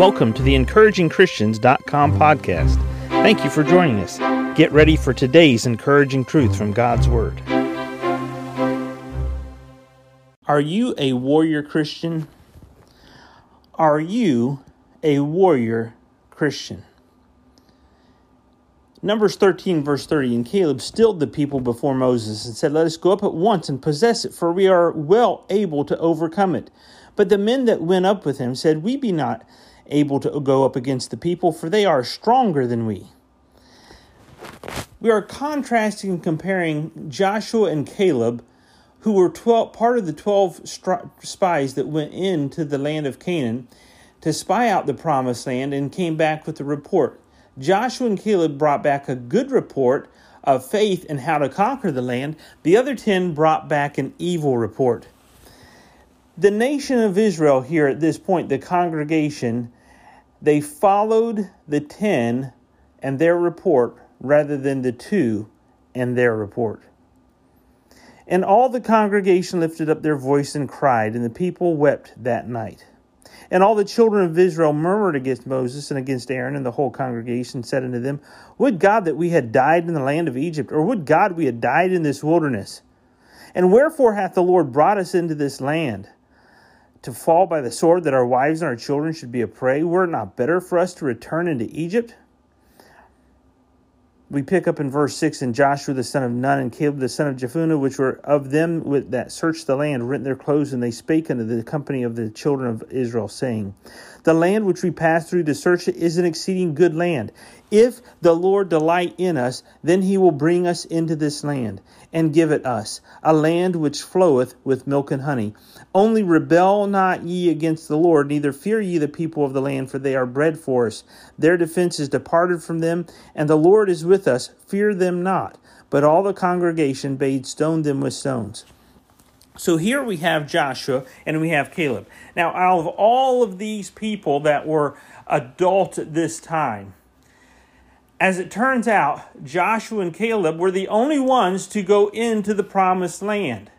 Welcome to the encouragingchristians.com podcast. Thank you for joining us. Get ready for today's encouraging truth from God's Word. Are you a warrior Christian? Are you a warrior Christian? Numbers 13, verse 30. And Caleb stilled the people before Moses and said, Let us go up at once and possess it, for we are well able to overcome it. But the men that went up with him said, We be not able to go up against the people, for they are stronger than we. We are contrasting and comparing Joshua and Caleb, who were 12, part of the 12 spies that went into the land of Canaan to spy out the promised land and came back with a report. Joshua and Caleb brought back a good report of faith and how to conquer the land. The other 10 brought back an evil report. The nation of Israel, here at this point, the congregation, they followed the 10 and their report rather than the two and their report. And all the congregation lifted up their voice and cried, and the people wept that night. And all the children of Israel murmured against Moses and against Aaron, and the whole congregation said unto them, Would God that we had died in the land of Egypt, or would God we had died in this wilderness? And wherefore hath the Lord brought us into this land? To fall by the sword, that our wives and our children should be a prey? Were it not better for us to return into Egypt? we pick up in verse 6 and Joshua the son of Nun and Caleb the son of Jephunneh, which were of them that searched the land, rent their clothes, and they spake unto the company of the children of Israel, saying, The land which we passed through to search it is an exceeding good land. If the Lord delight in us, then he will bring us into this land and give it us, a land which floweth with milk and honey. Only rebel not ye against the Lord, neither fear ye the people of the land, for they are bread for us. Their defense is departed from them, and the Lord is with us. Fear them not. But all the congregation bade stone them with stones. So here we have Joshua and we have Caleb. Now, out of all of these people that were adult at this time, as it turns out, Joshua and Caleb were the only ones to go into the promised land.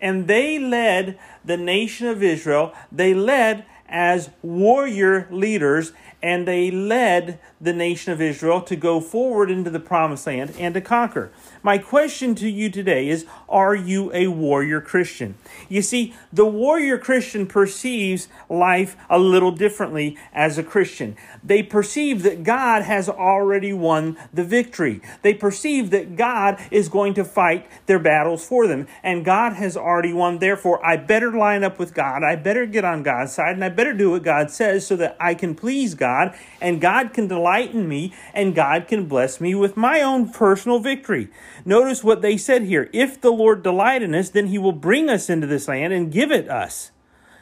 And they led the nation of Israel, they led as warrior leaders, and they led the nation of Israel to go forward into the promised land and to conquer. My question to you today is Are you a warrior Christian? You see, the warrior Christian perceives life a little differently as a Christian. They perceive that God has already won the victory. They perceive that God is going to fight their battles for them, and God has already won. Therefore, I better line up with God. I better get on God's side, and I better do what God says so that I can please God, and God can delight in me, and God can bless me with my own personal victory. Notice what they said here. If the Lord delight in us, then he will bring us into this land and give it us.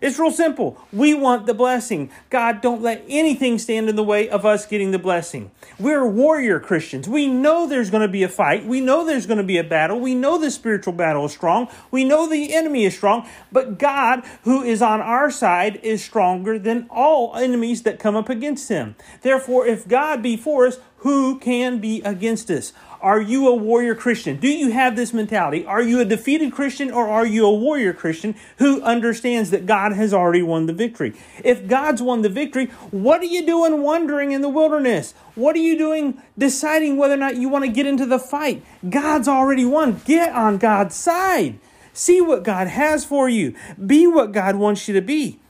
It's real simple. We want the blessing. God, don't let anything stand in the way of us getting the blessing. We're warrior Christians. We know there's going to be a fight. We know there's going to be a battle. We know the spiritual battle is strong. We know the enemy is strong. But God, who is on our side, is stronger than all enemies that come up against him. Therefore, if God be for us, who can be against us? Are you a warrior Christian? Do you have this mentality? Are you a defeated Christian or are you a warrior Christian who understands that God has already won the victory? If God's won the victory, what are you doing wandering in the wilderness? What are you doing deciding whether or not you want to get into the fight? God's already won. Get on God's side. See what God has for you. Be what God wants you to be.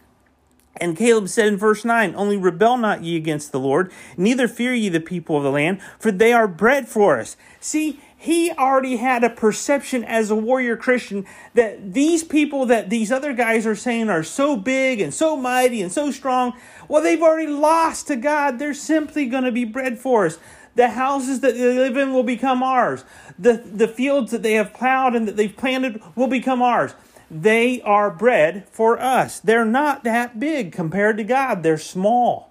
And Caleb said in verse 9, Only rebel not ye against the Lord, neither fear ye the people of the land, for they are bread for us. See, he already had a perception as a warrior Christian that these people that these other guys are saying are so big and so mighty and so strong, well, they've already lost to God. They're simply going to be bread for us. The houses that they live in will become ours. The, the fields that they have plowed and that they've planted will become ours they are bread for us. They're not that big compared to God, they're small.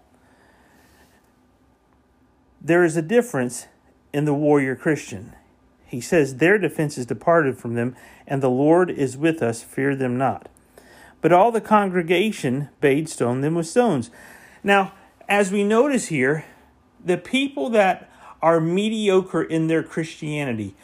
There is a difference in the warrior Christian. He says, Their defense is departed from them, and the Lord is with us, fear them not. But all the congregation bade stone them with stones. Now, as we notice here, the people that are mediocre in their Christianity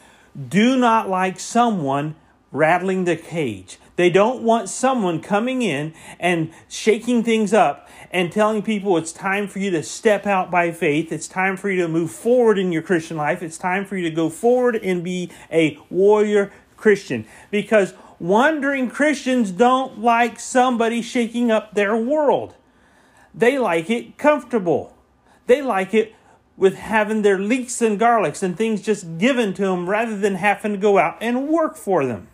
do not like someone rattling the cage. They don't want someone coming in and shaking things up and telling people it's time for you to step out by faith. It's time for you to move forward in your Christian life. It's time for you to go forward and be a warrior Christian. Because wandering Christians don't like somebody shaking up their world. They like it comfortable. They like it with having their leeks and garlics and things just given to them rather than having to go out and work for them.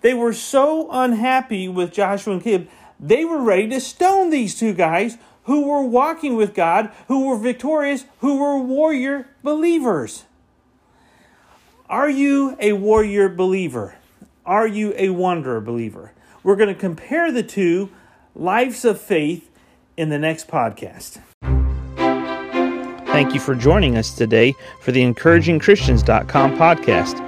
They were so unhappy with Joshua and Caleb, they were ready to stone these two guys who were walking with God, who were victorious, who were warrior believers. Are you a warrior believer? Are you a wanderer believer? We're going to compare the two lives of faith in the next podcast. Thank you for joining us today for the encouragingchristians.com podcast.